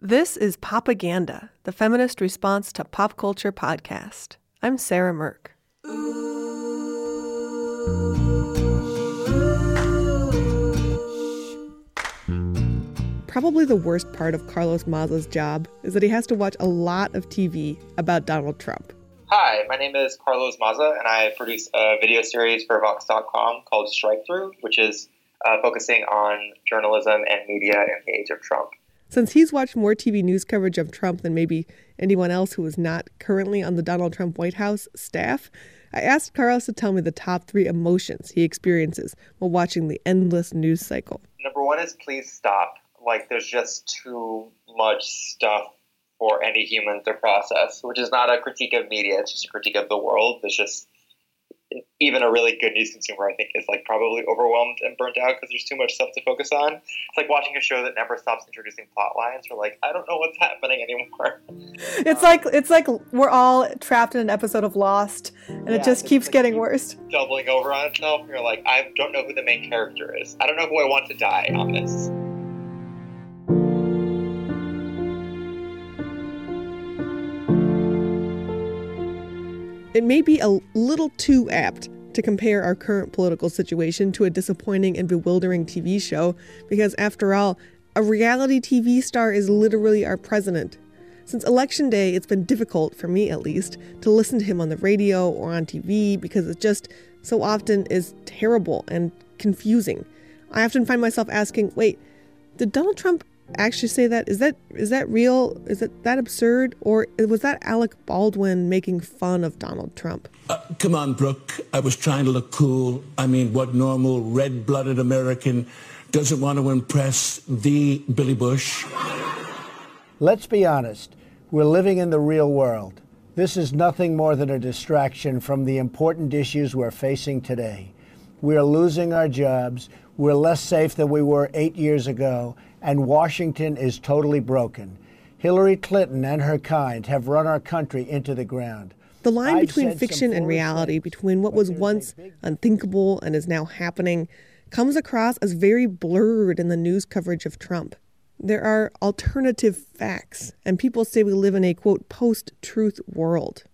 This is Popaganda, the feminist response to pop culture podcast. I'm Sarah Mirk. Probably the worst part of Carlos Maza's job is that he has to watch a lot of TV about Donald Trump. Hi, my name is Carlos Maza, and I produce a video series for Vox.com called Strikethrough, which is uh, focusing on journalism and media in the age of Trump. Since he's watched more TV news coverage of Trump than maybe anyone else who is not currently on the Donald Trump White House staff, I asked Carlos to tell me the top three emotions he experiences while watching the endless news cycle. Number one is please stop. Like, there's just too much stuff for any human to process, which is not a critique of media, it's just a critique of the world. There's just even a really good news consumer, I think, is like probably overwhelmed and burnt out because there's too much stuff to focus on. It's like watching a show that never stops introducing plot lines. We're like, I don't know what's happening anymore. It's um, like it's like we're all trapped in an episode of Lost, and yeah, it just keeps like getting worse. Doubling over on itself. And you're like, I don't know who the main character is. I don't know who I want to die on this. It may be a little too apt to compare our current political situation to a disappointing and bewildering TV show, because after all, a reality TV star is literally our president. Since election day, it's been difficult, for me at least, to listen to him on the radio or on TV because it just so often is terrible and confusing. I often find myself asking, wait, did Donald Trump actually say that? Is that is that real? Is it that absurd? Or was that Alec Baldwin making fun of Donald Trump? Uh, come on, Brooke. I was trying to look cool. I mean, what normal red-blooded American doesn't want to impress the Billy Bush? Let's be honest. We're living in the real world. This is nothing more than a distraction from the important issues we're facing today. We are losing our jobs. We're less safe than we were eight years ago and Washington is totally broken. Hillary Clinton and her kind have run our country into the ground. The line I've between fiction and reality, things, between what was once unthinkable and is now happening, comes across as very blurred in the news coverage of Trump. There are alternative facts, and people say we live in a quote post truth world.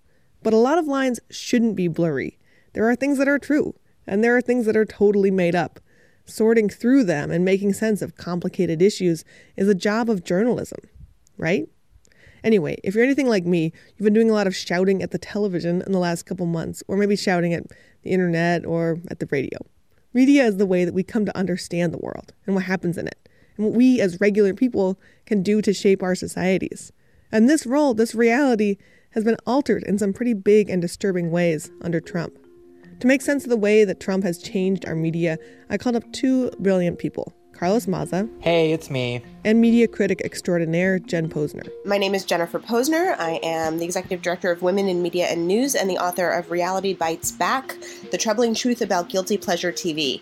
But a lot of lines shouldn't be blurry. There are things that are true, and there are things that are totally made up. Sorting through them and making sense of complicated issues is a job of journalism, right? Anyway, if you're anything like me, you've been doing a lot of shouting at the television in the last couple months, or maybe shouting at the internet or at the radio. Media is the way that we come to understand the world and what happens in it, and what we as regular people can do to shape our societies. And this role, this reality, has been altered in some pretty big and disturbing ways under Trump. To make sense of the way that Trump has changed our media, I called up two brilliant people Carlos Maza. Hey, it's me. And media critic extraordinaire Jen Pozner. My name is Jennifer Pozner. I am the executive director of Women in Media and News and the author of Reality Bites Back The Troubling Truth About Guilty Pleasure TV.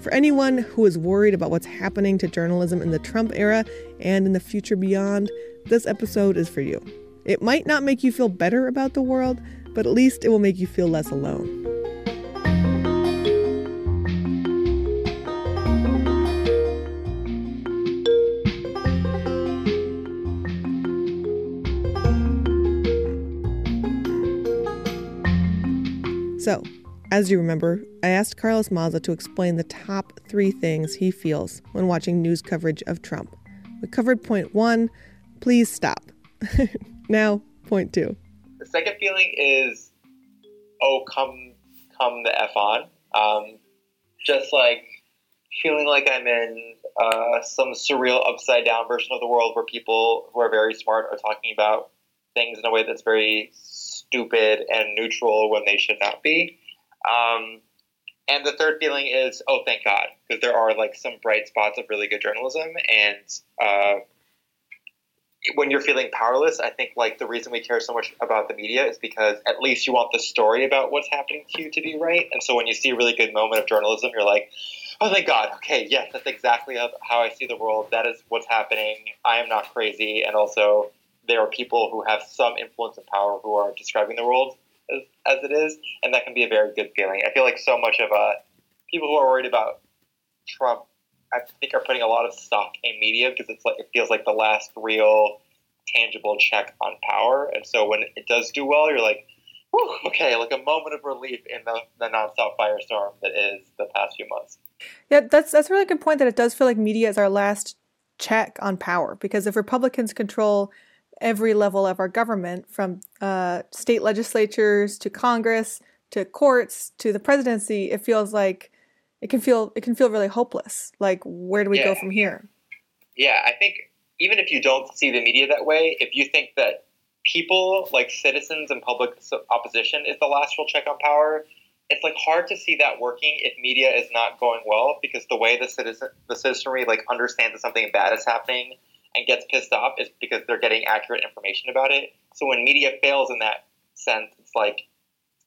For anyone who is worried about what's happening to journalism in the Trump era and in the future beyond, this episode is for you. It might not make you feel better about the world, but at least it will make you feel less alone. So, as you remember, I asked Carlos Maza to explain the top three things he feels when watching news coverage of Trump. We covered point one please stop. now, point two. The second feeling is, oh, come, come the F on. Um, just like feeling like I'm in uh, some surreal upside down version of the world where people who are very smart are talking about things in a way that's very stupid and neutral when they should not be. Um, and the third feeling is, oh, thank God, because there are like some bright spots of really good journalism. And uh, when you're feeling powerless, I think like the reason we care so much about the media is because at least you want the story about what's happening to you to be right. And so when you see a really good moment of journalism, you're like, oh, thank God. Okay, yes, that's exactly how I see the world. That is what's happening. I am not crazy. And also, there are people who have some influence and power who are describing the world as, as it is, and that can be a very good feeling. I feel like so much of uh, people who are worried about Trump I think are putting a lot of stock in media because it's like it feels like the last real tangible check on power. And so when it does do well, you're like, Whew, okay, like a moment of relief in the, the nonstop firestorm that is the past few months. Yeah, that's that's a really good point that it does feel like media is our last check on power because if Republicans control every level of our government, from uh, state legislatures to Congress to courts to the presidency, it feels like it can feel it can feel really hopeless. Like where do we Yeah. go from here? Yeah, I think even if you don't see the media that way, if you think that people, like citizens and public opposition, is the last real check on power, it's like hard to see that working if media is not going well because the way the citizen the citizenry like understands that something bad is happening and gets pissed off is because they're getting accurate information about it. So when media fails in that sense, it's like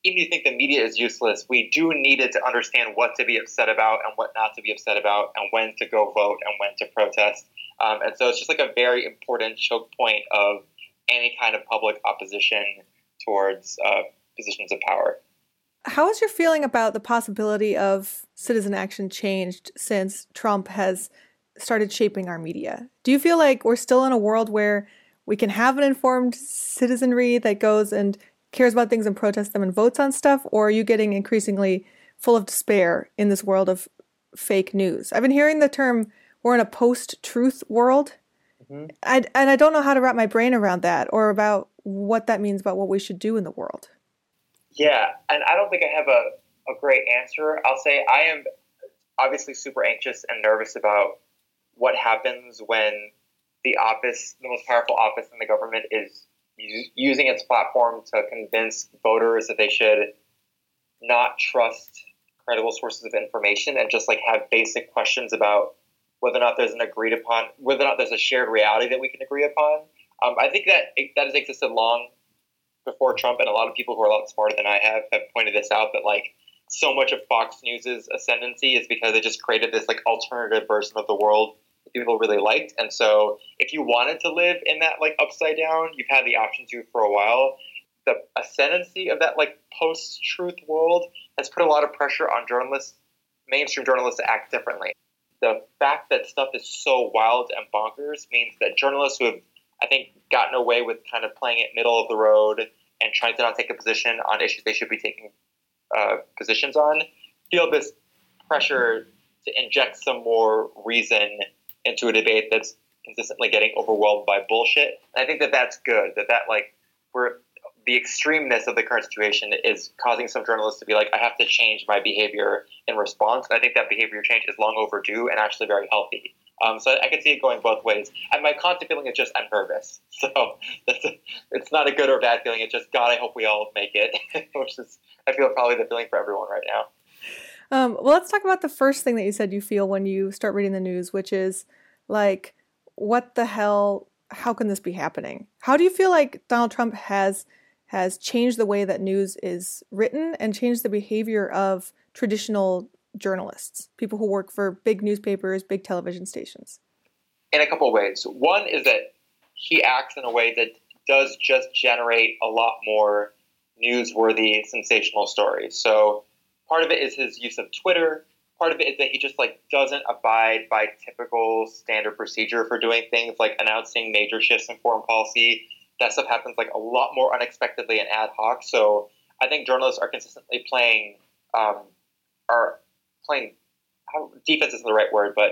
even if you think the media is useless, we do need it to understand what to be upset about and what not to be upset about, and when to go vote and when to protest. Um, and so it's just like a very important choke point of any kind of public opposition towards uh, positions of power. How is your feeling about the possibility of citizen action changed since Trump has started shaping our media? Do you feel like we're still in a world where we can have an informed citizenry that goes and cares about things and protests them and votes on stuff, or are you getting increasingly full of despair in this world of fake news? I've been hearing the term we're in a post truth world. Mm-hmm. I, and I don't know how to wrap my brain around that or about what that means about what we should do in the world. Yeah, and I don't think I have a, a great answer. I'll say I am obviously super anxious and nervous about what happens when the office, the most powerful office in the government, is using its platform to convince voters that they should not trust credible sources of information and just like have basic questions about whether or not there's an agreed upon, whether or not there's a shared reality that we can agree upon. Um, I think that that has existed long before Trump, and a lot of people who are a lot smarter than I have have pointed this out. That like so much of Fox News's ascendancy is because they just created this like alternative version of the world people really liked. And so, if you wanted to live in that like upside down, you've had the option to for a while. The ascendancy of that like post-truth world has put a lot of pressure on journalists, mainstream journalists, to act differently. The fact that stuff is so wild and bonkers means that journalists who have I think, gotten away with kind of playing it middle of the road and trying to not take a position on issues they should be taking uh, positions on, feel this pressure to inject some more reason into a debate that's consistently getting overwhelmed by bullshit. And I think that that's good. That that like we're the extremeness of the current situation is causing some journalists to be like, I have to change my behavior in response. And I think that behavior change is long overdue and actually very healthy. Um, so I can see it going both ways. And my constant feeling is just I'm nervous. So that's a, it's not a good or bad feeling. It's just God, I hope we all make it, which is I feel probably the feeling for everyone right now. Um, well, let's talk about the first thing that you said you feel when you start reading the news, which is like, what the hell? How can this be happening? How do you feel like Donald Trump has has changed the way that news is written and changed the behavior of traditional journalists, people who work for big newspapers, big television stations? in a couple of ways. One is that he acts in a way that does just generate a lot more newsworthy, sensational stories. So part of it is his use of Twitter. Part of it is that he just like doesn't abide by typical standard procedure for doing things like announcing major shifts in foreign policy. That stuff happens like a lot more unexpectedly and ad hoc. So I think journalists are consistently playing um, are playing how, defense isn't the right word, but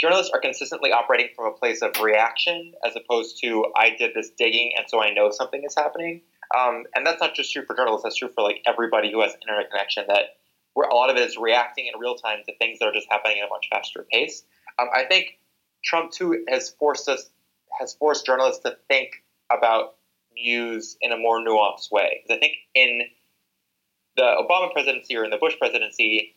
journalists are consistently operating from a place of reaction as opposed to I did this digging and so I know something is happening. Um, and that's not just true for journalists; that's true for like everybody who has an internet connection. That where a lot of it is reacting in real time to things that are just happening at a much faster pace. Um, I think Trump too has forced us has forced journalists to think about news in a more nuanced way. 'Cause I think in the Obama presidency or in the Bush presidency,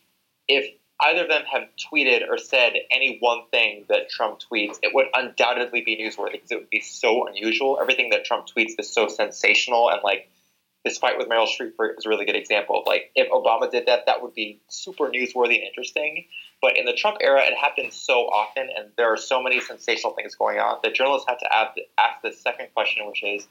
if either of them have tweeted or said any one thing that Trump tweets, it would undoubtedly be newsworthy because it would be so unusual. Everything that Trump tweets is so sensational, and like his fight with Meryl Streep is a really good example. Of, like if Obama did that, that would be super newsworthy and interesting. But in the Trump era, it happens so often, and there are so many sensational things going on that journalists have to ask, ask the second question, which is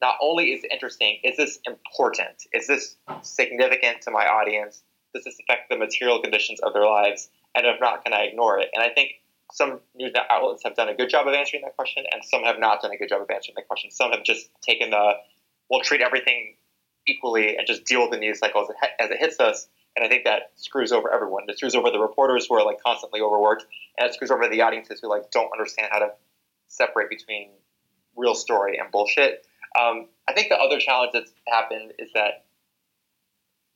not only is it interesting, is this important? Is this significant to my audience? Does this affect the material conditions of their lives? And if not, can I ignore it? And I think some news outlets have done a good job of answering that question, and some have not done a good job of answering that question. Some have just taken the we'll treat everything equally and just deal with the news cycle as it, as it hits us. And I think that screws over everyone. It screws over the reporters who are like constantly overworked, and it screws over the audiences who like don't understand how to separate between real story and bullshit. Um, I think the other challenge that's happened is that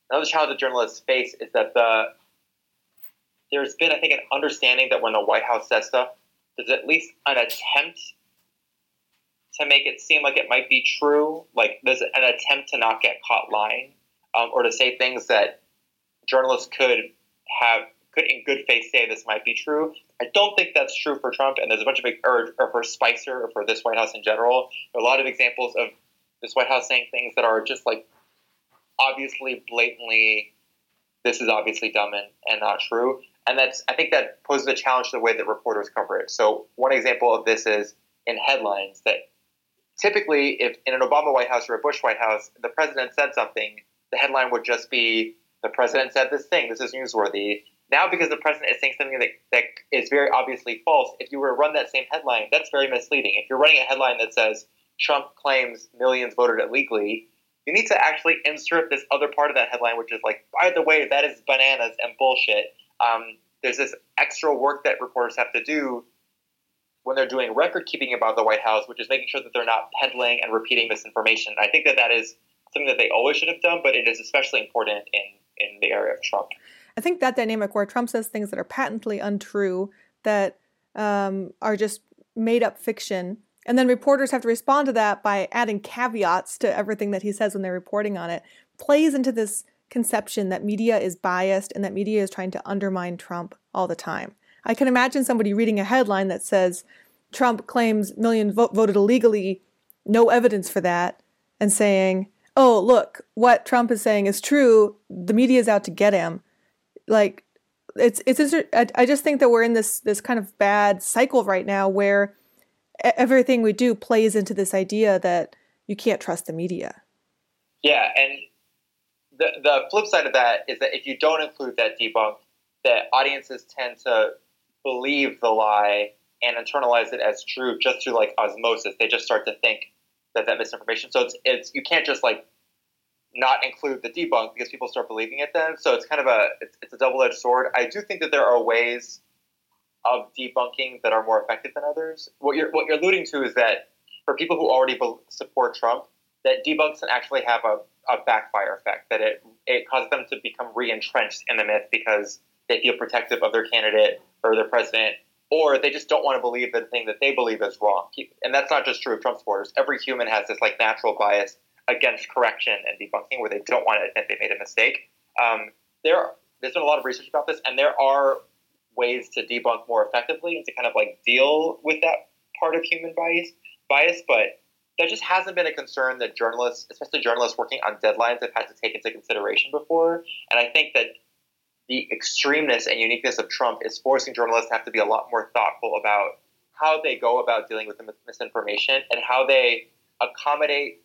another challenge that journalists face is that the there's been, I think, an understanding that when the White House says stuff, there's at least an attempt to make it seem like it might be true. Like there's an attempt to not get caught lying, um, or to say things that journalists could have could in good faith say this might be true. I don't think that's true for Trump, and there's a bunch of or, or for Spicer or for this White House in general. There are a lot of examples of this White House saying things that are just like obviously blatantly this is obviously dumb and, and not true. And that's I think that poses a challenge to the way that reporters cover it. So one example of this is in headlines that typically if in an Obama White House or a Bush White House, the president said something, the headline would just be the president said this thing, this is newsworthy. Now, because the president is saying something that, that is very obviously false, if you were to run that same headline, that's very misleading. If you're running a headline that says Trump claims millions voted illegally, you need to actually insert this other part of that headline, which is like, by the way, that is bananas and bullshit. Um, there's this extra work that reporters have to do when they're doing record keeping about the White House, which is making sure that they're not peddling and repeating misinformation. I think that that is something that they always should have done, but it is especially important in in the area of Trump. I think that dynamic where Trump says things that are patently untrue, that um, are just made up fiction, and then reporters have to respond to that by adding caveats to everything that he says when they're reporting on it, plays into this conception that media is biased and that media is trying to undermine Trump all the time. I can imagine somebody reading a headline that says Trump claims millions vo- voted illegally, no evidence for that, and saying, oh, look, what Trump is saying is true. The media is out to get him. Like, it's it's. I, I just think that we're in this this kind of bad cycle right now where everything we do plays into this idea that you can't trust the media. Yeah, and the the flip side of that is that if you don't include that debunk, that audiences tend to believe the lie and internalize it as true just through like osmosis. They just start to think that that misinformation. So it's it's you can't just like not include the debunk because people start believing it then. So it's kind of a it's, it's a double edged sword. I do think that there are ways of debunking that are more effective than others. What you're what you're alluding to is that for people who already support Trump, that debunks can actually have a, a backfire effect. That it it causes them to become re-entrenched in the myth because they feel protective of their candidate or their president or they just don't want to believe the thing that they believe is wrong. And that's not just true of Trump supporters. Every human has this like natural bias against correction and debunking, where they don't want to admit they made a mistake. Um, there, there's been a lot of research about this, and there are ways to debunk more effectively and to kind of like deal with that part of human bias. Bias, but that just hasn't been a concern that journalists, especially journalists working on deadlines, have had to take into consideration before. And I think that the extremeness and uniqueness of Trump is forcing journalists to have to be a lot more thoughtful about how they go about dealing with the misinformation and how they accommodate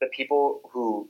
the people who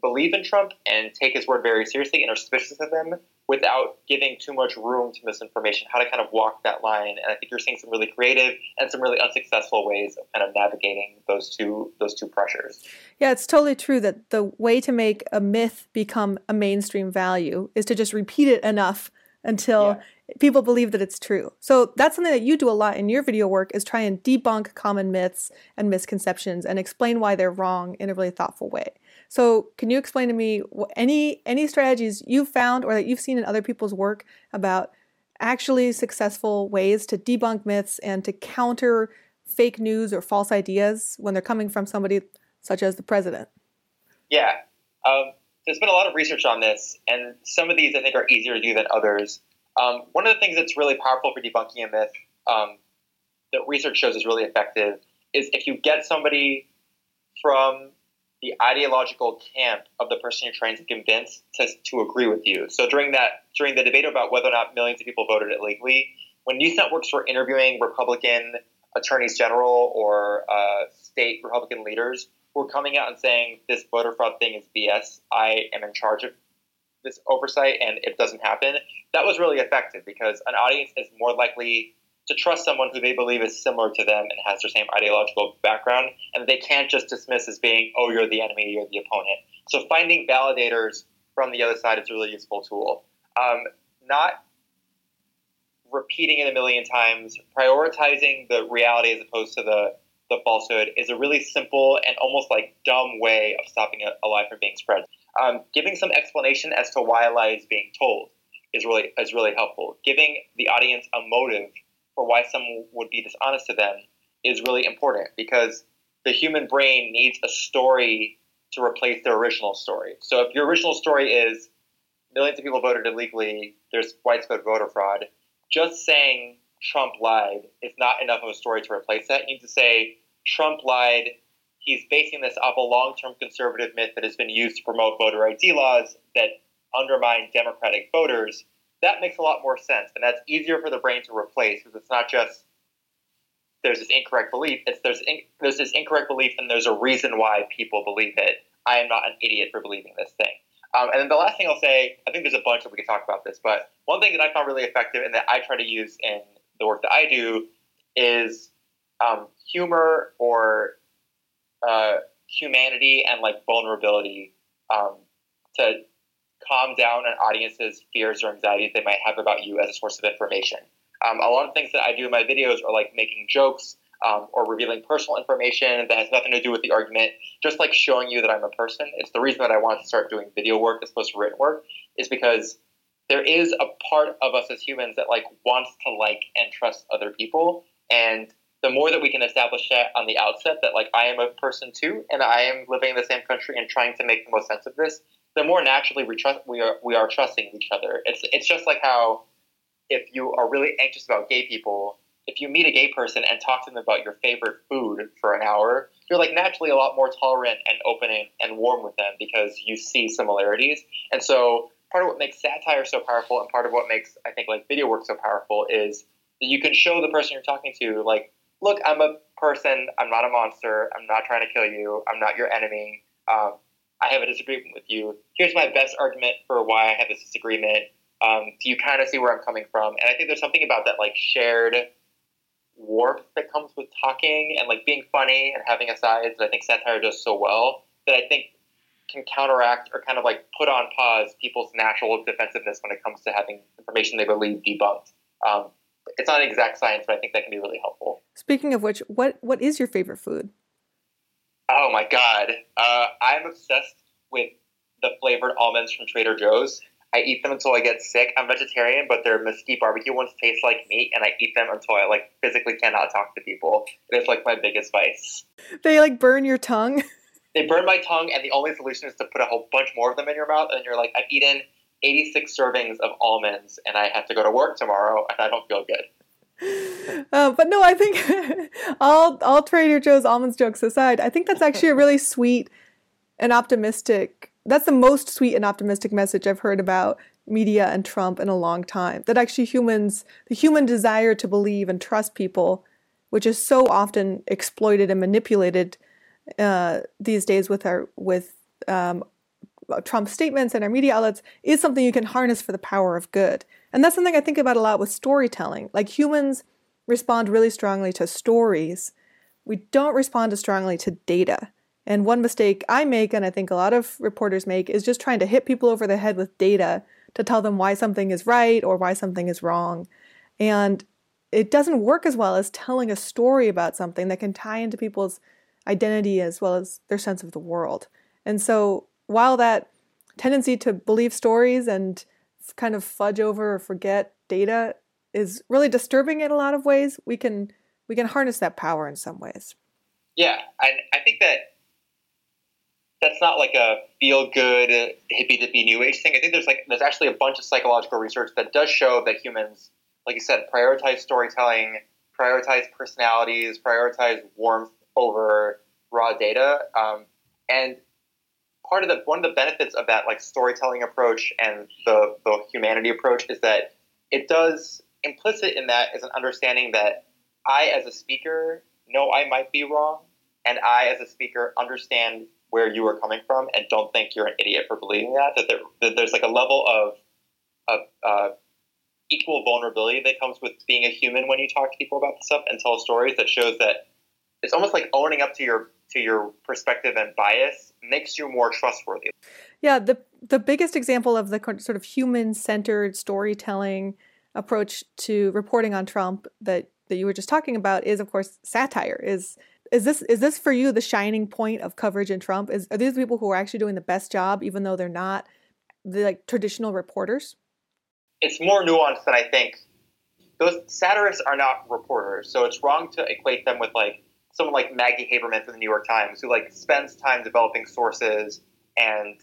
believe in Trump and take his word very seriously and are suspicious of him without giving too much room to misinformation, how to kind of walk that line. And I think you're seeing some really creative and some really unsuccessful ways of kind of navigating those two those two pressures. Yeah, it's totally true that the way to make a myth become a mainstream value is to just repeat it enough until yeah. people believe that it's true. So that's something that you do a lot in your video work is try and debunk common myths and misconceptions and explain why they're wrong in a really thoughtful way. So, can you explain to me any any strategies you've found or that you've seen in other people's work about actually successful ways to debunk myths and to counter fake news or false ideas when they're coming from somebody such as the president? Yeah, um, there's been a lot of research on this, and some of these I think are easier to do than others. Um, one of the things that's really powerful for debunking a myth um, that research shows is really effective is if you get somebody from the ideological camp of the person you're trying to convince to, to agree with you. So during that during the debate about whether or not millions of people voted illegally, when news networks were interviewing Republican attorneys general or uh, state Republican leaders who were coming out and saying this voter fraud thing is BS, I am in charge of this oversight and it doesn't happen, that was really effective because an audience is more likely to trust someone who they believe is similar to them and has their same ideological background, and they can't just dismiss as being, oh, you're the enemy, you're the opponent. So finding validators from the other side is a really useful tool. Um, not repeating it a million times, prioritizing the reality as opposed to the, the falsehood is a really simple and almost like dumb way of stopping a, a lie from being spread. Um, giving some explanation as to why a lie is being told is really is really helpful. Giving the audience a motive for why someone would be dishonest to them is really important because the human brain needs a story to replace their original story. So if your original story is millions of people voted illegally, there's widespread voter fraud, just saying Trump lied is not enough of a story to replace that. You need to say Trump lied. He's basing this off a long term conservative myth that has been used to promote voter ID laws that undermine Democratic voters that makes a lot more sense, and that's easier for the brain to replace because it's not just there's this incorrect belief. It's there's in, there's this incorrect belief, and there's a reason why people believe it. I am not an idiot for believing this thing. Um, and then the last thing I'll say, I think there's a bunch that we could talk about this, but one thing that I found really effective and that I try to use in the work that I do is um, humor or uh, humanity and like vulnerability um, to calm down an audience's fears or anxieties they might have about you as a source of information. Um, a lot of things that I do in my videos are like making jokes um, or revealing personal information that has nothing to do with the argument, just like showing you that I'm a person. It's the reason that I wanted to start doing video work as opposed to written work, is because there is a part of us as humans that like wants to like and trust other people, and the more that we can establish that on the outset, that like I am a person too, and I am living in the same country and trying to make the most sense of this, the more naturally we trust we are we are trusting each other. It's it's just like how if you are really anxious about gay people, if you meet a gay person and talk to them about your favorite food for an hour, you're like naturally a lot more tolerant and open and, warm with them because you see similarities. And so part of what makes satire so powerful and part of what makes I think like video work so powerful is that you can show the person you're talking to like, look, I'm a person, I'm not a monster, I'm not trying to kill you, I'm not your enemy. Um, I have a disagreement with you. Here's my best argument for why I have this disagreement. Um, you kind of see where I'm coming from? And I think there's something about that like shared warmth that comes with talking and like being funny and having asides that I think satire does so well that I think can counteract or kind of like put on pause people's natural defensiveness when it comes to having information they believe debunked. Um, it's not exact science, but I think that can be really helpful. Speaking of which, what what is your favorite food? Oh my god, uh, I'm obsessed with the flavored almonds from Trader Joe's. I eat them until I get sick. I'm vegetarian, but their mesquite barbecue ones taste like meat, and I eat them until I like physically cannot talk to people. It is like my biggest vice. They like burn your tongue. They burn my tongue, and the only solution is to put a whole bunch more of them in your mouth, and you're like, I've eaten 86 servings of almonds, and I have to go to work tomorrow, and I don't feel good. Uh, but no, I think all all Trader Joe's almonds jokes aside, I think that's actually a really sweet and optimistic. That's the most sweet and optimistic message I've heard about media and Trump in a long time. That actually humans, the human desire to believe and trust people, which is so often exploited and manipulated uh, these days with our with um, Trump statements and our media outlets, is something you can harness for the power of good. And that's something I think about a lot with storytelling. Like humans respond really strongly to stories, we don't respond as strongly to data. And one mistake I make, and I think a lot of reporters make, is just trying to hit people over the head with data to tell them why something is right or why something is wrong. And it doesn't work as well as telling a story about something that can tie into people's identity as well as their sense of the world. And so while that tendency to believe stories and kind of fudge over or forget data is really disturbing in a lot of ways, we can we can harness that power in some ways. Yeah, I, I think that that's not like a feel good hippy dippy new age thing. I think there's like there's actually a bunch of psychological research that does show that humans, like you said, prioritize storytelling, prioritize personalities, prioritize warmth over raw data, um, and part of the one of the benefits of that like storytelling approach and the the humanity approach is that it does implicit in that is an understanding that I as a speaker know I might be wrong and I as a speaker understand where you are coming from and don't think you're an idiot for believing that. That, there, that there's like a level of of uh, equal vulnerability that comes with being a human when you talk to people about this stuff and tell stories that shows that it's almost like owning up to your to your perspective and bias makes you more trustworthy. Yeah, the the biggest example of the sort of human centered storytelling approach to reporting on Trump that that you were just talking about is of course satire. Is is this is this for you the shining point of coverage in Trump? Is are these people who are actually doing the best job even though they're not the like traditional reporters? It's more nuanced than I think. Those satirists are not reporters, so it's wrong to equate them with like someone like Maggie Haberman from the New York Times, who like spends time developing sources and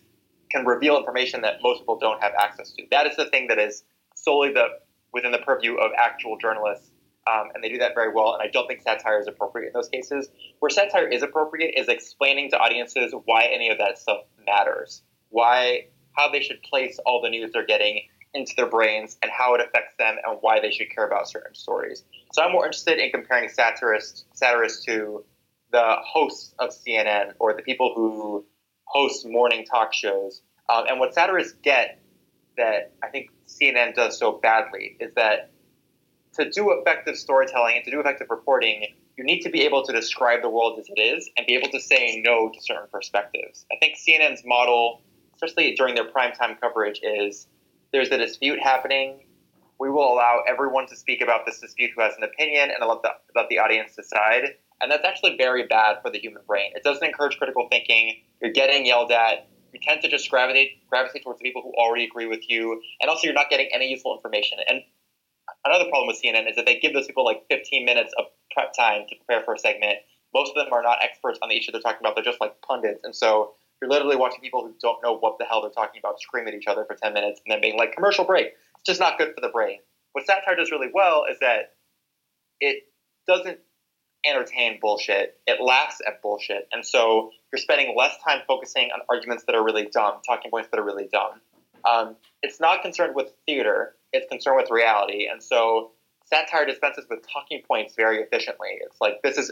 can reveal information that most people don't have access to. That is the thing that is solely the within the purview of actual journalists, um, and they do that very well. And I don't think satire is appropriate in those cases. Where satire is appropriate is explaining to audiences why any of that stuff matters, why how they should place all the news they're getting into their brains and how it affects them and why they should care about certain stories. So I'm more interested in comparing satirists satirists to the hosts of CNN or the people who host morning talk shows. Um, and what satirists get that I think CNN does so badly is that to do effective storytelling and to do effective reporting, you need to be able to describe the world as it is and be able to say no to certain perspectives. I think CNN's model, especially during their primetime coverage, is there's a dispute happening. We will allow everyone to speak about this dispute who has an opinion and let the, let the audience decide. And that's actually very bad for the human brain. It doesn't encourage critical thinking. You're getting yelled at. You tend to just gravitate gravitate towards the people who already agree with you, and also you're not getting any useful information. And another problem with CNN is that they give those people like 15 minutes of prep time to prepare for a segment. Most of them are not experts on the issue they're talking about. They're just like pundits, and so you're literally watching people who don't know what the hell they're talking about scream at each other for 10 minutes and then being like, commercial break. It's just not good for the brain. What satire does really well is that it doesn't entertain bullshit, it laughs at bullshit. And so you're spending less time focusing on arguments that are really dumb, talking points that are really dumb. Um, it's not concerned with theater, it's concerned with reality. And so satire dispenses with talking points very efficiently. It's like, this is,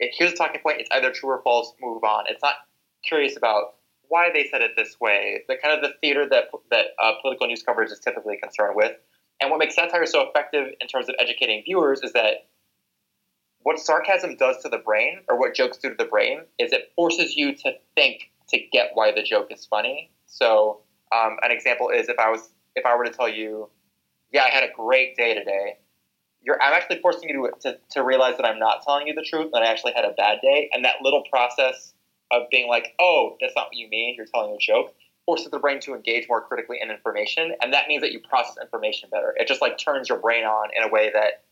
here's a talking point, it's either true or false, move on. It's not curious about why they said it this way, the kind of the theater that that uh, political news coverage is typically concerned with. And what makes satire so effective in terms of educating viewers is that what sarcasm does to the brain, or what jokes do to the brain, is it forces you to think to get why the joke is funny. So, um, an example is if I was if I were to tell you, "Yeah, I had a great day today," you're I'm actually forcing you to, to, to realize that I'm not telling you the truth, that I actually had a bad day, and that little process of being like, oh, that's not what you mean, you're telling a joke, forces the brain to engage more critically in information, and that means that you process information better. It just like turns your brain on in a way that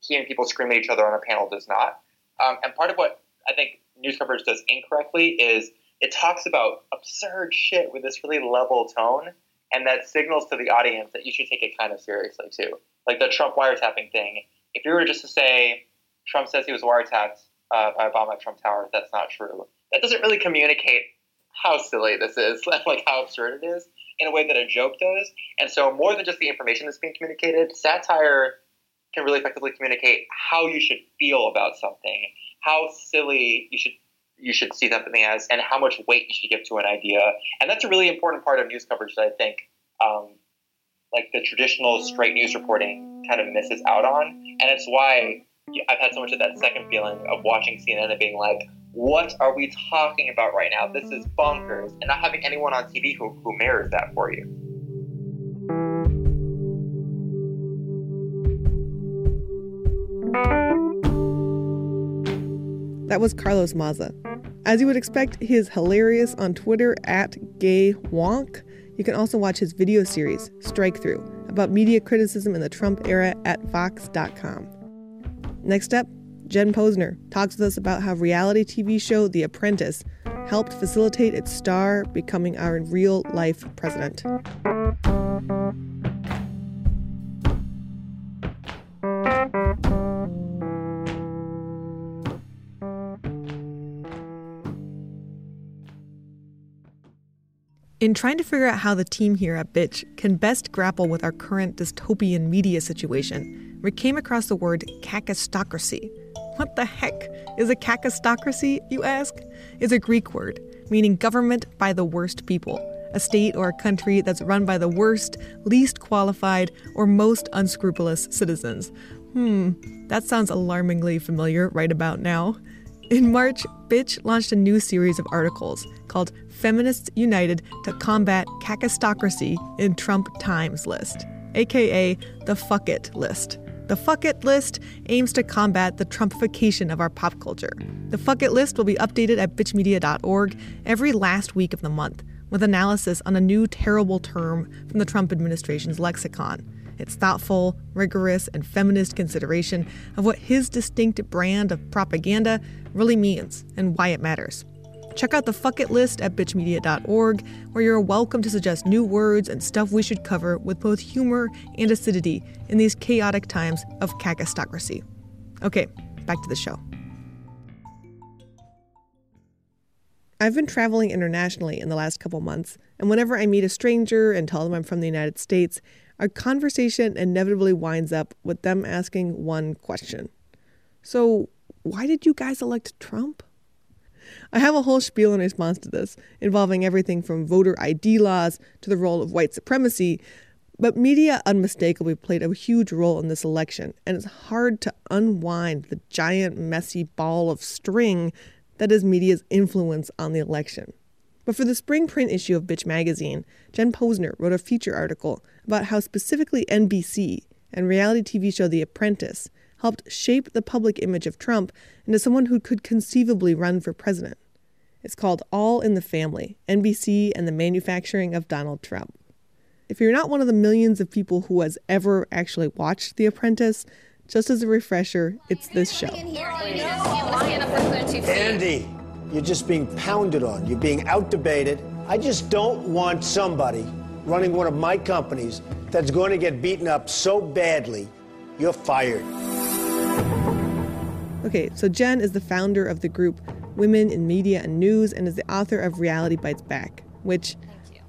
hearing people scream at each other on a panel does not. Um, and part of what I think news coverage does incorrectly is it talks about absurd shit with this really level tone, and that signals to the audience that you should take it kind of seriously too. Like the Trump wiretapping thing. If you were just to say Trump says he was wiretapped uh, by Obama at Trump Tower, that's not true that doesn't really communicate how silly this is, like how absurd it is, in a way that a joke does. And so, more than just the information that's being communicated, satire can really effectively communicate how you should feel about something, how silly you should you should see something as, and how much weight you should give to an idea. And that's a really important part of news coverage that I think, um, like the traditional straight news reporting, kind of misses out on. And it's why I've had so much of that second feeling of watching CNN and being like, what are we talking about right now? This is bonkers. And not having anyone on TV who, who mirrors that for you. That was Carlos Maza. As you would expect, he is hilarious on Twitter at Gay Wonk. You can also watch his video series, Strikethrough, about media criticism in the Trump era at Vox.com. Next up, Jen Pozner talks with us about how reality TV show The Apprentice helped facilitate its star becoming our real life president. In trying to figure out how the team here at Bitch can best grapple with our current dystopian media situation, we came across the word kakistocracy, what the heck is a kakistocracy, you ask? It's a Greek word meaning government by the worst people, a state or a country that's run by the worst, least qualified, or most unscrupulous citizens. Hmm, that sounds alarmingly familiar right about now. In March, Bitch launched a new series of articles called Feminists United to Combat Kakistocracy in Trump Times List, aka the Fuck It List. The Fuck It list aims to combat the Trumpification of our pop culture. The Fuck It list will be updated at bitchmedia.org every last week of the month with analysis on a new terrible term from the Trump administration's lexicon. It's thoughtful, rigorous, and feminist consideration of what his distinct brand of propaganda really means and why it matters. Check out the Fuck It list at bitchmedia.org, where you're welcome to suggest new words and stuff we should cover with both humor and acidity in these chaotic times of kakistocracy. Okay, back to the show. I've been traveling internationally in the last couple months, and whenever I meet a stranger and tell them I'm from the United States, our conversation inevitably winds up with them asking one question So, why did you guys elect Trump? I have a whole spiel in response to this, involving everything from voter ID laws to the role of white supremacy. But media unmistakably played a huge role in this election, and it's hard to unwind the giant, messy ball of string that is media's influence on the election. But for the spring print issue of Bitch magazine, Jen Pozner wrote a feature article about how specifically NBC and reality TV show The Apprentice helped shape the public image of Trump into someone who could conceivably run for president. It's called All in the Family NBC and the Manufacturing of Donald Trump. If you're not one of the millions of people who has ever actually watched The Apprentice, just as a refresher, it's this show. Andy, you're just being pounded on. You're being outdebated. I just don't want somebody running one of my companies that's going to get beaten up so badly, you're fired. Okay, so Jen is the founder of the group Women in Media and News and is the author of Reality Bites Back, which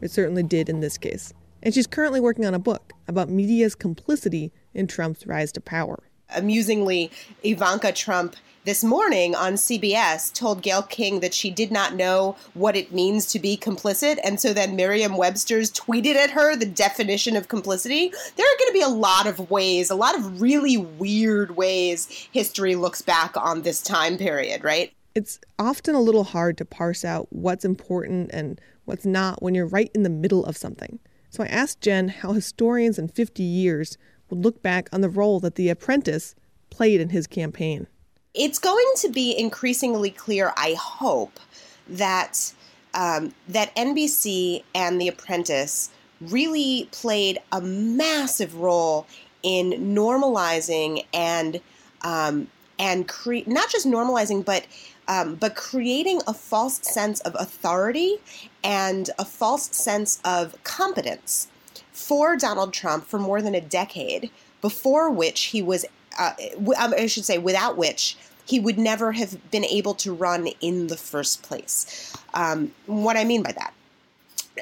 it certainly did in this case. And she's currently working on a book about media's complicity in Trump's rise to power. Amusingly, Ivanka Trump this morning on CBS told Gayle King that she did not know what it means to be complicit. And so then Merriam Webster's tweeted at her the definition of complicity. There are going to be a lot of ways, a lot of really weird ways history looks back on this time period, right? It's often a little hard to parse out what's important and what's not when you're right in the middle of something. So I asked Jen how historians in 50 years would look back on the role that The Apprentice played in his campaign. It's going to be increasingly clear, I hope, that um, that NBC and The Apprentice really played a massive role in normalizing and um, and cre- not just normalizing, but um, but creating a false sense of authority and a false sense of competence for Donald Trump for more than a decade, before which he was, uh, um, I should say, without which he would never have been able to run in the first place. Um, what I mean by that,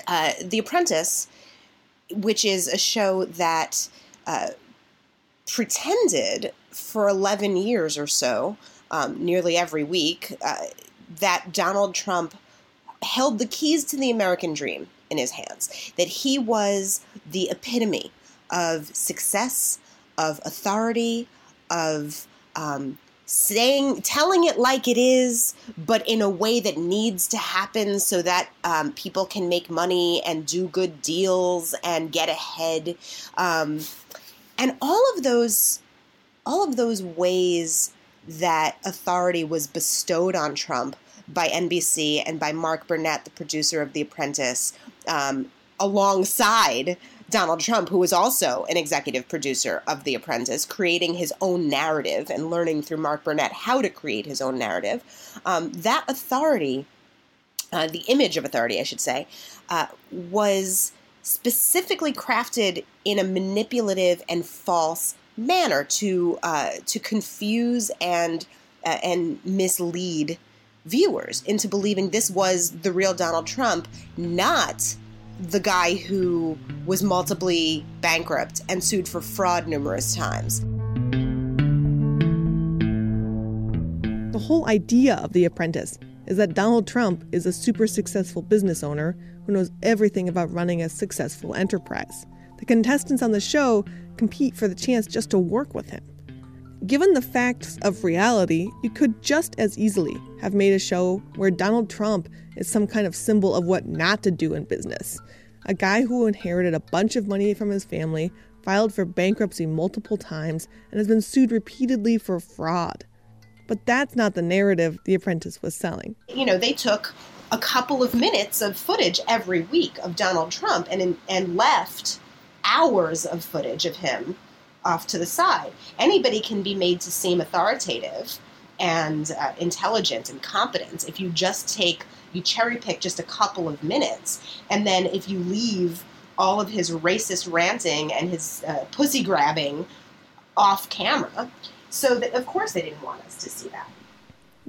uh, The Apprentice, which is a show that uh, pretended for 11 years or so, um, nearly every week, uh, that Donald Trump held the keys to the American dream in his hands, that he was the epitome of success, of authority, of um, saying, telling it like it is, but in a way that needs to happen so that um, people can make money and do good deals and get ahead, um, and all of those, all of those ways that authority was bestowed on Trump by NBC and by Mark Burnett, the producer of The Apprentice, um, alongside Donald Trump, who was also an executive producer of The Apprentice, creating his own narrative and learning through Mark Burnett how to create his own narrative. Um, that authority, uh, the image of authority, I should say, uh, was specifically crafted in a manipulative and false manner to uh, to confuse and uh, and mislead viewers into believing this was the real Donald Trump, not the guy who was multiply bankrupt and sued for fraud numerous times. The whole idea of The Apprentice is that Donald Trump is a super successful business owner who knows everything about running a successful enterprise. The contestants on the show compete for the chance just to work with him. Given the facts of reality, you could just as easily have made a show where Donald Trump is some kind of symbol of what not to do in business. A guy who inherited a bunch of money from his family, filed for bankruptcy multiple times, and has been sued repeatedly for fraud. But that's not the narrative The Apprentice was selling. You know, they took a couple of minutes of footage every week of Donald Trump and and left hours of footage of him off to the side. Anybody can be made to seem authoritative and uh, intelligent and competent if you just take you cherry pick just a couple of minutes and then if you leave all of his racist ranting and his uh, pussy grabbing off camera so that of course they didn't want us to see that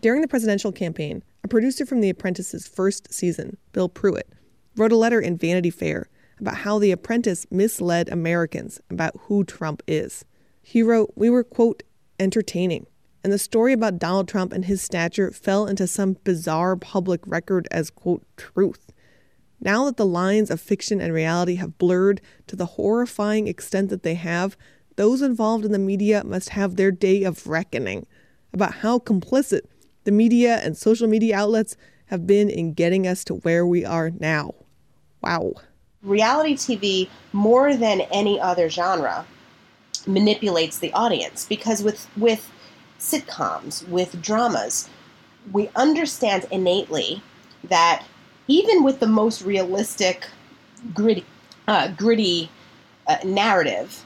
during the presidential campaign a producer from the apprentice's first season bill pruitt wrote a letter in vanity fair about how The Apprentice misled Americans about who Trump is. He wrote, We were, quote, entertaining, and the story about Donald Trump and his stature fell into some bizarre public record as, quote, truth. Now that the lines of fiction and reality have blurred to the horrifying extent that they have, those involved in the media must have their day of reckoning about how complicit the media and social media outlets have been in getting us to where we are now. Wow reality TV, more than any other genre, manipulates the audience. Because with with sitcoms, with dramas, we understand innately that even with the most realistic, gritty, uh, gritty uh, narrative,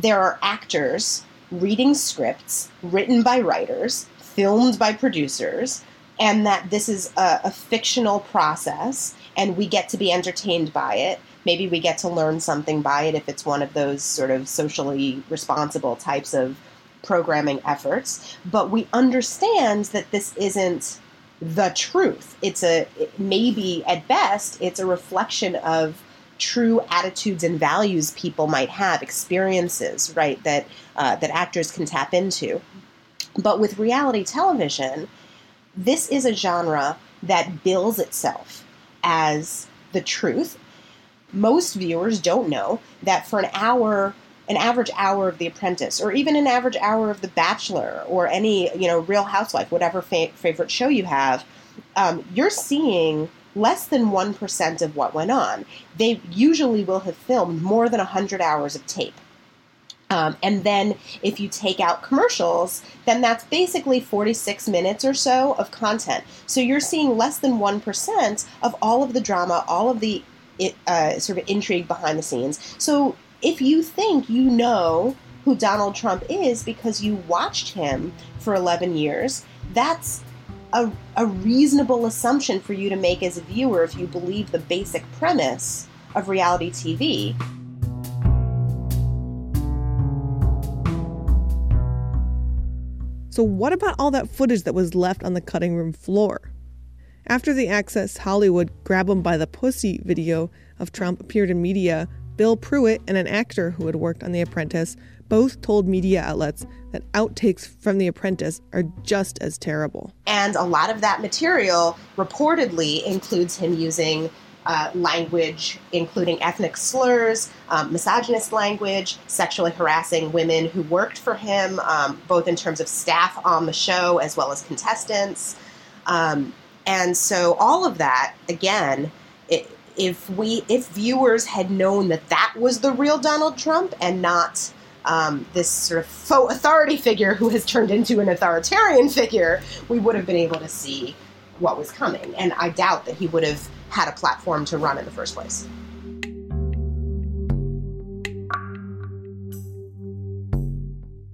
there are actors reading scripts written by writers, filmed by producers, and that this is a, a fictional process and we get to be entertained by it. Maybe we get to learn something by it if it's one of those sort of socially responsible types of programming efforts. But we understand that this isn't the truth. It's a maybe at best it's a reflection of true attitudes and values people might have, experiences, right? That uh, that actors can tap into. But with reality television, this is a genre that bills itself as the truth. Most viewers don't know that for an hour, an average hour of The Apprentice, or even an average hour of The Bachelor, or any you know Real Housewife, whatever fa- favorite show you have, um, you're seeing less than one percent of what went on. They usually will have filmed more than hundred hours of tape. Um, and then if you take out commercials, then that's basically 46 minutes or so of content. So you're seeing less than 1% of all of the drama, all of the uh, sort of intrigue behind the scenes. So if you think you know who Donald Trump is because you watched him for 11 years, that's a, a reasonable assumption for you to make as a viewer if you believe the basic premise of reality TV. So, what about all that footage that was left on the cutting room floor? After the Access Hollywood Grab 'em by the Pussy video of Trump appeared in media, Bill Pruitt and an actor who had worked on The Apprentice both told media outlets that outtakes from The Apprentice are just as terrible. And a lot of that material reportedly includes him using uh, language, including ethnic slurs, um, misogynist language, sexually harassing women who worked for him, um, both in terms of staff on the show as well as contestants. Um, and so all of that, again, it, if we if viewers had known that that was the real Donald Trump and not um, this sort of faux authority figure who has turned into an authoritarian figure, we would have been able to see what was coming. And I doubt that he would have had a platform to run in the first place.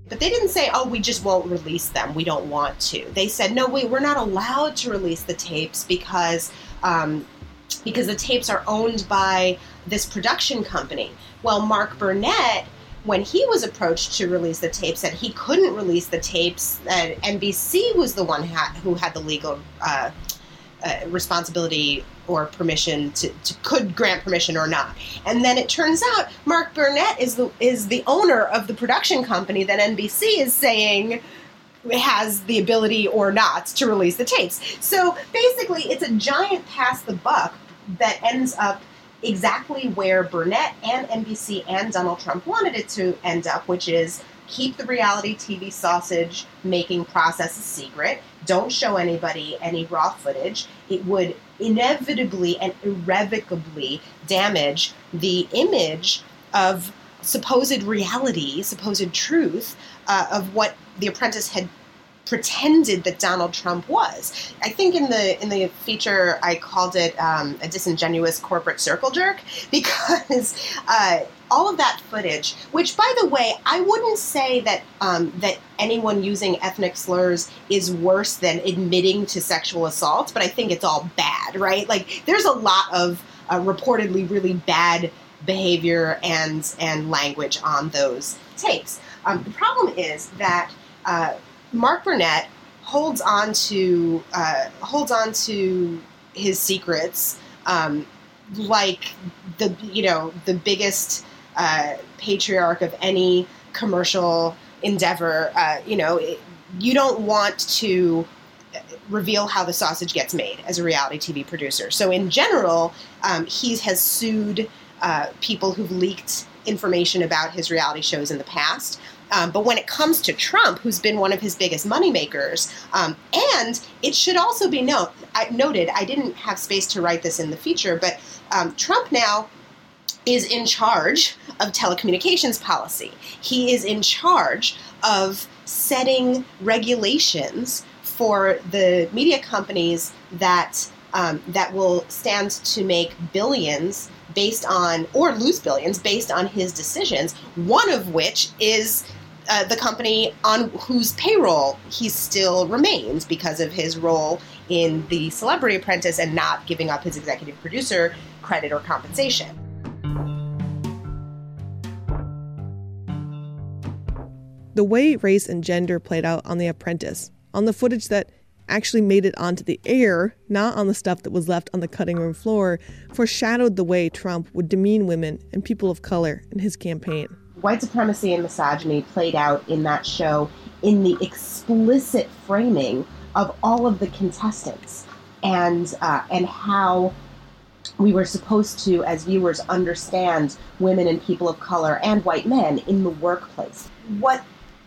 But they didn't say, oh, we just won't release them. We don't want to. They said, no, wait, we're not allowed to release the tapes because um, because the tapes are owned by this production company. Well, Mark Burnett, when he was approached to release the tapes, said he couldn't release the tapes. That NBC was the one who had the legal uh, uh, responsibility or permission to, to, could grant permission or not. And then it turns out Mark Burnett is the is the owner of the production company that NBC is saying has the ability or not to release the tapes. So basically, it's a giant pass the buck that ends up exactly where Burnett and NBC and Donald Trump wanted it to end up, which is keep the reality TV sausage making process a secret. Don't show anybody any raw footage. It would inevitably and irrevocably damage the image of supposed reality, supposed truth uh, of what The Apprentice had pretended that Donald Trump was. I think in the in the feature I called it um, a disingenuous corporate circle jerk because uh, all of that footage, which by the way, I wouldn't say that um, that anyone using ethnic slurs is worse than admitting to sexual assault, but I think it's all bad, right? Like there's a lot of uh, reportedly really bad behavior and and language on those tapes. Um, the problem is that uh, Mark Burnett holds on to uh, holds on to his secrets um, like the you know the biggest uh, patriarch of any commercial endeavor. Uh, you know, it, you don't want to reveal how the sausage gets made as a reality TV producer. So in general, um, he has sued uh, people who've leaked information about his reality shows in the past. Um, but when it comes to Trump, who's been one of his biggest moneymakers, um, and it should also be note, I, noted, I didn't have space to write this in the feature, but um, Trump now is in charge of telecommunications policy. He is in charge of setting regulations for the media companies that um, that will stand to make billions based on or lose billions based on his decisions. One of which is uh, the company on whose payroll he still remains because of his role in the Celebrity Apprentice and not giving up his executive producer credit or compensation. The way race and gender played out on The Apprentice, on the footage that actually made it onto the air, not on the stuff that was left on the cutting room floor, foreshadowed the way Trump would demean women and people of color in his campaign white supremacy and misogyny played out in that show in the explicit framing of all of the contestants and uh, and how we were supposed to, as viewers, understand women and people of color and white men in the workplace. What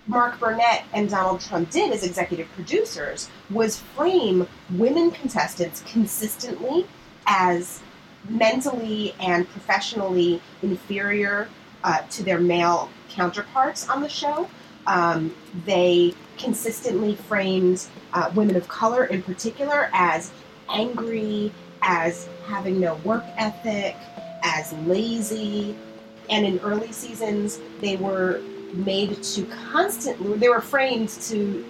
Mark Burnett and Donald Trump did as executive producers was frame women contestants consistently as mentally and professionally inferior uh, to their male counterparts on the show. Um, they consistently framed uh, women of color in particular as angry, as having no work ethic, as lazy. And in early seasons, they were made to constantly, they were framed to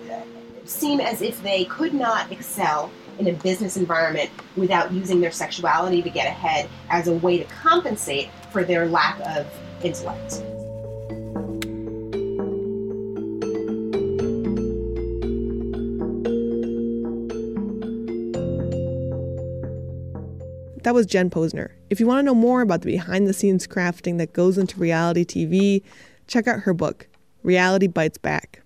seem as if they could not excel in a business environment without using their sexuality to get ahead as a way to compensate for their lack of intellect. That was Jen Pozner. If you want to know more about the behind the scenes crafting that goes into reality TV, check out her book, Reality Bites Back.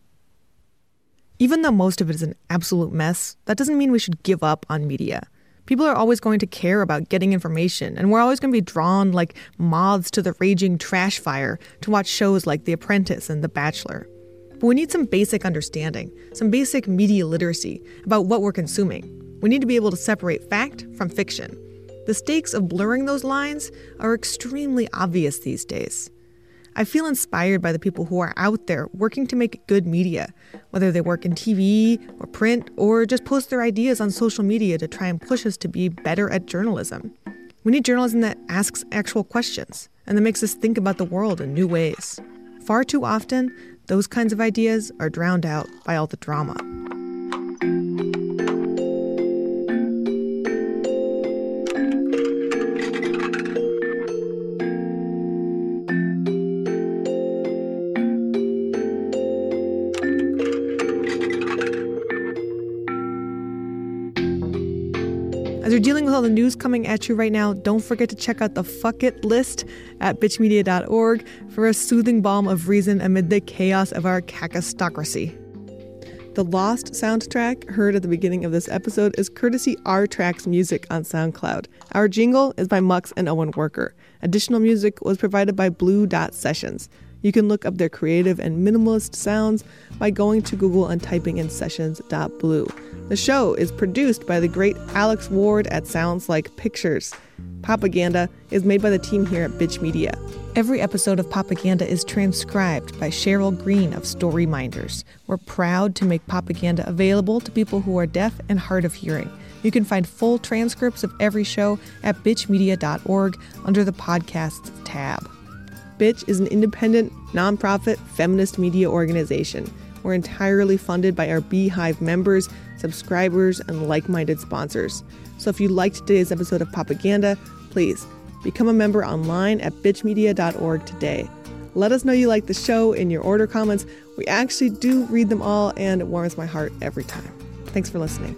Even though most of it is an absolute mess, that doesn't mean we should give up on media. People are always going to care about getting information, and we're always going to be drawn like moths to the raging trash fire to watch shows like The Apprentice and The Bachelor. But we need some basic understanding, some basic media literacy about what we're consuming. We need to be able to separate fact from fiction. The stakes of blurring those lines are extremely obvious these days. I feel inspired by the people who are out there working to make good media, whether they work in TV or print or just post their ideas on social media to try and push us to be better at journalism. We need journalism that asks actual questions and that makes us think about the world in new ways. Far too often, those kinds of ideas are drowned out by all the drama. Dealing with all the news coming at you right now, don't forget to check out the Fuck It list at bitchmedia.org for a soothing balm of reason amid the chaos of our kakistocracy. The Lost soundtrack heard at the beginning of this episode is courtesy R Tracks Music on SoundCloud. Our jingle is by Mux and Owen Worker. Additional music was provided by Blue Dot Sessions. You can look up their creative and minimalist sounds by going to Google and typing in sessions.blue. The show is produced by the great Alex Ward at Sounds Like Pictures. Popaganda is made by the team here at Bitch Media. Every episode of Popaganda is transcribed by Cheryl Green of Storyminders. We're proud to make Popaganda available to people who are deaf and hard of hearing. You can find full transcripts of every show at bitchmedia.org under the podcasts tab. Bitch is an independent, nonprofit, feminist media organization. We're entirely funded by our Beehive members, subscribers, and like minded sponsors. So if you liked today's episode of Popaganda, please become a member online at bitchmedia.org today. Let us know you like the show in your order comments. We actually do read them all, and it warms my heart every time. Thanks for listening.